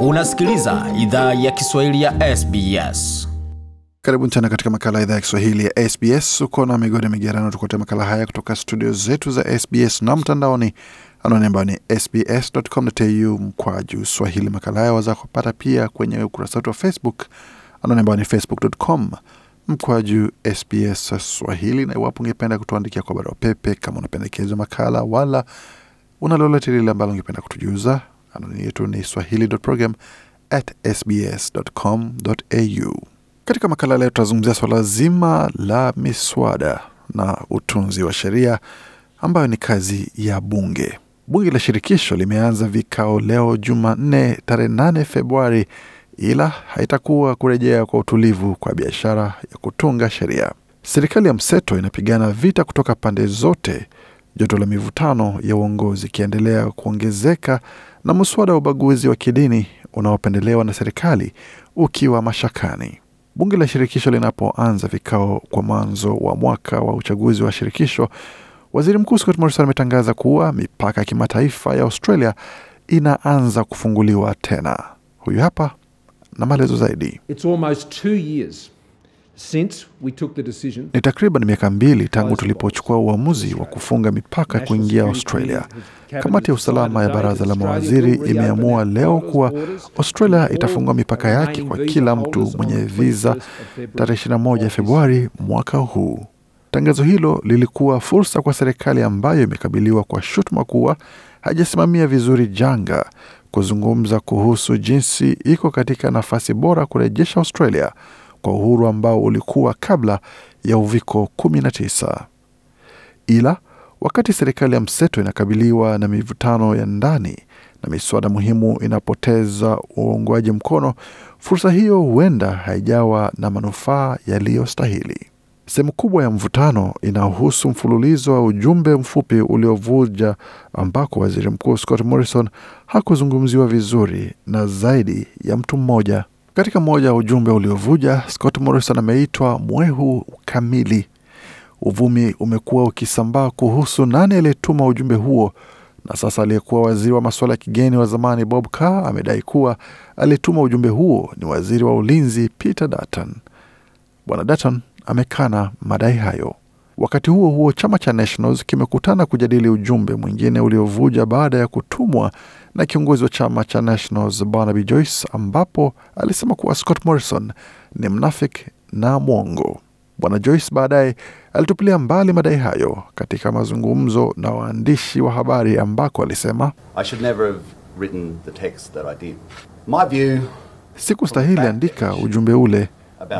Unasikiliza idhaa ya Kiswahili ya SBS. Karibu tena katika makala ya idhaa ya Kiswahili ya SBS. Uko na migodi migerano, tukuletea makala haya kutoka studio zetu za SBS na mtandaoni, anwani ambayo ni sbs.com.au mkwaju swahili. Makala haya waweza kupata pia kwenye ukurasa wetu wa Facebook, anwani ambayo ni facebook.com mkwaju SBS Swahili. Na iwapo ungependa kutuandikia kwa barua pepe, kama unapendekezwa makala wala una lolote lile ambalo ungependa kutujuza, anwani yetu ni swahili.program@sbs.com.au. Katika makala leo tutazungumzia swala zima la miswada na utunzi wa sheria ambayo ni kazi ya bunge. Bunge la shirikisho limeanza vikao leo Jumanne tarehe 8 Februari, ila haitakuwa kurejea kwa utulivu kwa biashara ya kutunga sheria. Serikali ya mseto inapigana vita kutoka pande zote, joto la mivutano ya uongozi ikiendelea kuongezeka na mswada wa ubaguzi wa kidini unaopendelewa na serikali ukiwa mashakani. Bunge la shirikisho linapoanza vikao kwa mwanzo wa mwaka wa uchaguzi wa shirikisho, waziri mkuu Scott Morrison ametangaza kuwa mipaka ya kimataifa ya Australia inaanza kufunguliwa tena. Huyu hapa na maelezo zaidi. It's almost two years since we took the decision. Ni takriban miaka mbili tangu tulipochukua uamuzi wa kufunga mipaka kuingia Australia. Kamati ya usalama ya baraza la mawaziri imeamua leo kuwa Australia itafungua mipaka yake kwa kila mtu mwenye viza tarehe 21 Februari mwaka huu. Tangazo hilo lilikuwa fursa kwa serikali ambayo imekabiliwa kwa shutuma kuwa hajasimamia vizuri janga kuzungumza kuhusu jinsi iko katika nafasi bora kurejesha Australia kwa uhuru ambao ulikuwa kabla ya uviko 19. Ila wakati serikali ya mseto inakabiliwa na mivutano ya ndani na miswada muhimu inapoteza uungwaji mkono, fursa hiyo huenda haijawa na manufaa yaliyostahili. Sehemu kubwa ya mvutano inahusu mfululizo wa ujumbe mfupi uliovuja ambako waziri mkuu Scott Morrison hakuzungumziwa vizuri na zaidi ya mtu mmoja. Katika mmoja wa ujumbe uliovuja, Scott Morrison ameitwa mwehu kamili. Uvumi umekuwa ukisambaa kuhusu nani aliyetuma ujumbe huo, na sasa aliyekuwa waziri wa masuala ya kigeni wa zamani Bob Carr amedai kuwa aliyetuma ujumbe huo ni waziri wa ulinzi Peter Dutton. Bwana Dutton amekana madai hayo. Wakati huo huo, chama cha Nationals kimekutana kujadili ujumbe mwingine uliovuja baada ya kutumwa na kiongozi wa chama cha Nationals Barnaby Joyce, ambapo alisema kuwa Scott Morrison ni mnafiki na mwongo. Bwana Joyce baadaye alitupilia mbali madai hayo katika mazungumzo na waandishi wa habari, ambako alisema I should never have written the text that I did. My view sikustahili andika ujumbe ule.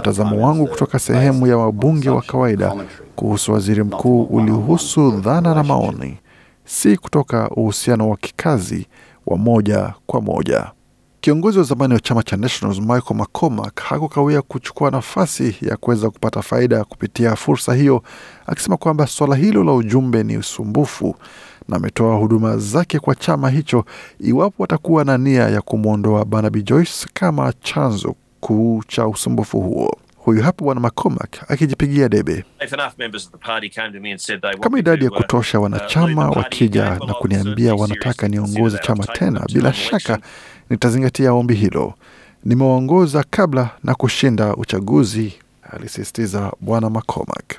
Mtazamo wangu kutoka sehemu ya wabunge wa kawaida kuhusu waziri mkuu ulihusu dhana na maoni, si kutoka uhusiano wa kikazi wa moja kwa moja. Kiongozi wa zamani wa chama cha Nationals Michael McCormack hakukawia kuchukua nafasi ya kuweza kupata faida kupitia fursa hiyo, akisema kwamba suala hilo la ujumbe ni usumbufu na ametoa huduma zake kwa chama hicho iwapo watakuwa na nia ya kumwondoa Barnaby Joyce kama chanzo kuu cha usumbufu huo. Huyu hapa Bwana McCormack akijipigia debe. If enough members of the party came to me and said they want Kama idadi ya uh, kutosha uh, wanachama wakija na kuniambia wanataka niongoze chama tena, bila shaka nitazingatia ombi hilo. Nimewaongoza kabla na kushinda uchaguzi, alisisitiza Bwana McCormack.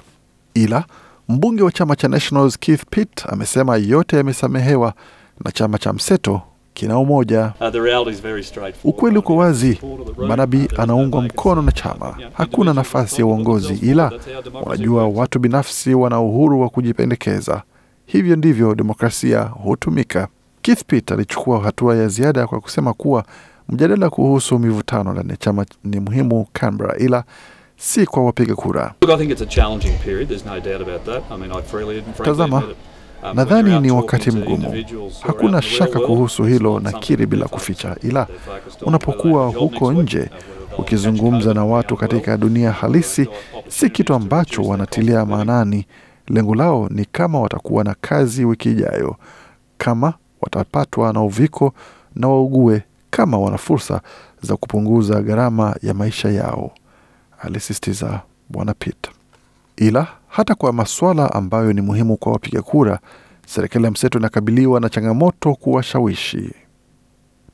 Ila mbunge wa chama cha Nationals Keith Pitt amesema yote yamesamehewa na chama cha mseto kina umoja. Uh. Ukweli uko wazi, Support of the room. Manabi anaungwa mkono na chama, hakuna nafasi ya uongozi, ila wanajua watu binafsi wana uhuru wa kujipendekeza. Hivyo ndivyo demokrasia hutumika. Keith Pitt alichukua hatua ya ziada kwa kusema kuwa mjadala kuhusu mivutano ndani ya chama ni muhimu Canberra, ila si kwa wapiga kura. Tazama, Nadhani ni wakati mgumu, hakuna shaka kuhusu hilo, not na something kiri that bila kuficha, ila unapokuwa huko nje ukizungumza na watu katika dunia halisi, si kitu ambacho wanatilia maanani. Lengo lao ni kama watakuwa na kazi wiki ijayo, kama watapatwa na uviko na waugue, kama wana fursa za kupunguza gharama ya maisha yao, alisisitiza Bwana Pitt. Ila hata kwa masuala ambayo ni muhimu kwa wapiga kura, serikali ya mseto inakabiliwa na changamoto kuwashawishi.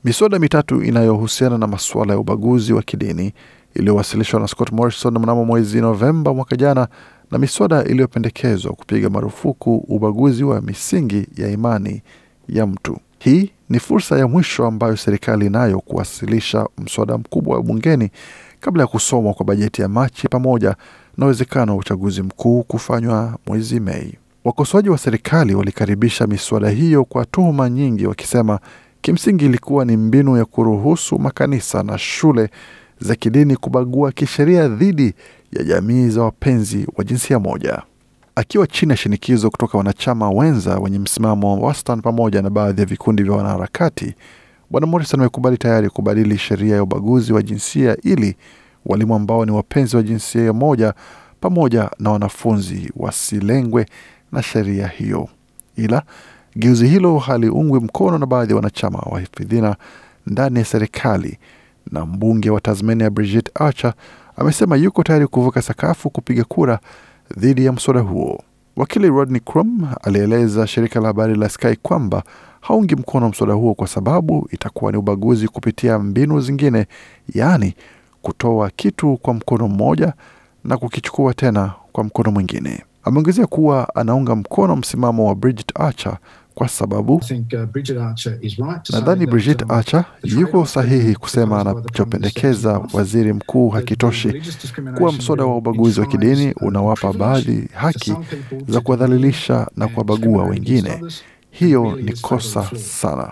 Miswada mitatu inayohusiana na masuala ya ubaguzi wa kidini iliyowasilishwa na Scott Morrison mnamo mwezi Novemba mwaka jana na miswada iliyopendekezwa kupiga marufuku ubaguzi wa misingi ya imani ya mtu. Hii ni fursa ya mwisho ambayo serikali inayo kuwasilisha mswada mkubwa wa bungeni kabla ya kusomwa kwa bajeti ya Machi pamoja na uwezekano wa uchaguzi mkuu kufanywa mwezi Mei. Wakosoaji wa serikali walikaribisha miswada hiyo kwa tuhuma nyingi, wakisema kimsingi ilikuwa ni mbinu ya kuruhusu makanisa na shule za kidini kubagua kisheria dhidi ya jamii za wapenzi wa jinsia moja. Akiwa chini ya shinikizo kutoka wanachama wenza wenye msimamo wa wastani pamoja na baadhi ya vikundi vya wanaharakati, Bwana Morrison amekubali tayari kubadili sheria ya ubaguzi wa jinsia ili walimu ambao ni wapenzi wa jinsia moja pamoja na wanafunzi wasilengwe na sheria hiyo. Ila geuzi hilo haliungwi mkono na baadhi ya wanachama wa hifidhina ndani ya serikali, na mbunge wa Tasmania Bridget Archer amesema yuko tayari kuvuka sakafu kupiga kura dhidi ya mswada huo. Wakili Rodney Crum alieleza shirika la habari la Sky kwamba haungi mkono mswada huo kwa sababu itakuwa ni ubaguzi kupitia mbinu zingine, yaani kutoa kitu kwa mkono mmoja na kukichukua tena kwa mkono mwingine. Ameongezea kuwa anaunga mkono msimamo wa Bridget Archer kwa sababu nadhani Bridget Archer yuko sahihi kusema anachopendekeza waziri mkuu hakitoshi, kuwa mswada wa ubaguzi wa kidini unawapa baadhi haki za kuwadhalilisha na kuwabagua wengine. Hiyo ni kosa sana.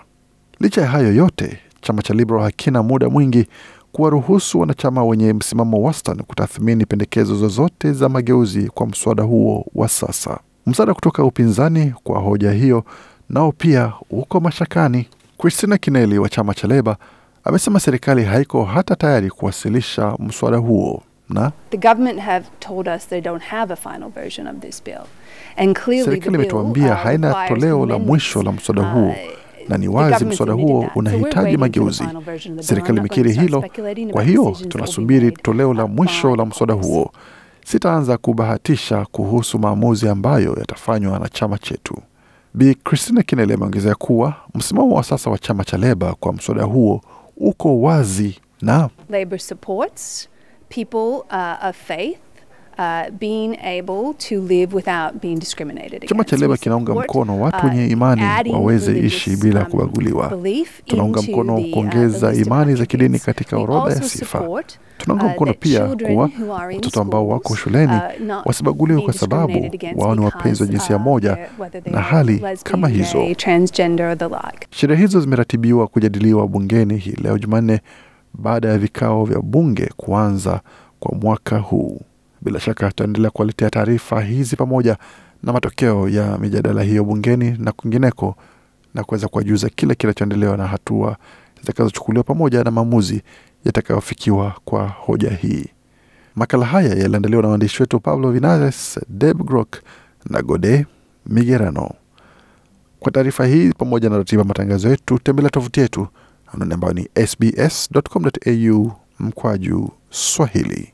Licha ya hayo yote, chama cha Liberal hakina muda mwingi kuwaruhusu wanachama wenye msimamo wastani kutathmini pendekezo zozote za mageuzi kwa mswada huo wa sasa. Msaada kutoka upinzani kwa hoja hiyo nao pia uko mashakani. Christina Kineli wa chama cha Leba amesema serikali haiko hata tayari kuwasilisha mswada huo. Na? Serikali imetuambia haina toleo la mwisho la mswada huo na ni wazi mswada huo unahitaji mageuzi. Serikali imekiri hilo, kwa hiyo tunasubiri toleo la mwisho la mswada huo. Sitaanza kubahatisha kuhusu maamuzi ambayo yatafanywa na chama chetu. Bi Christina Kinele ameongezea kuwa msimamo wa sasa wa chama cha Leba kwa mswada huo uko wazi na Labor supports. People uh, of faith Uh, being able to live without being discriminated chama cha Leba kinaunga mkono watu wenye imani waweze ishi bila kubaguliwa. Tunaunga mkono kuongeza imani za kidini katika orodha ya sifa. Tunaunga mkono pia kuwa watoto ambao wako shuleni wasibaguliwe kwa sababu wao ni wapenzi wa jinsia moja na hali kama hizo. Sheria hizo zimeratibiwa kujadiliwa bungeni hii leo Jumanne baada ya vikao vya bunge kuanza kwa mwaka huu. Bila shaka tutaendelea kuwaletea taarifa hizi pamoja na matokeo ya mijadala hiyo bungeni na kwingineko, na kuweza kuwajuza kile kinachoendelewa na hatua zitakazochukuliwa pamoja na maamuzi yatakayofikiwa kwa hoja hii. Makala haya yaliandaliwa na waandishi wetu Pablo Vinares, Deb Grok na Gode Migerano. Kwa taarifa hii pamoja na ratiba matangazo yetu, tembelea tovuti yetu anwani ambayo ni sbs.com.au mkwaju Swahili.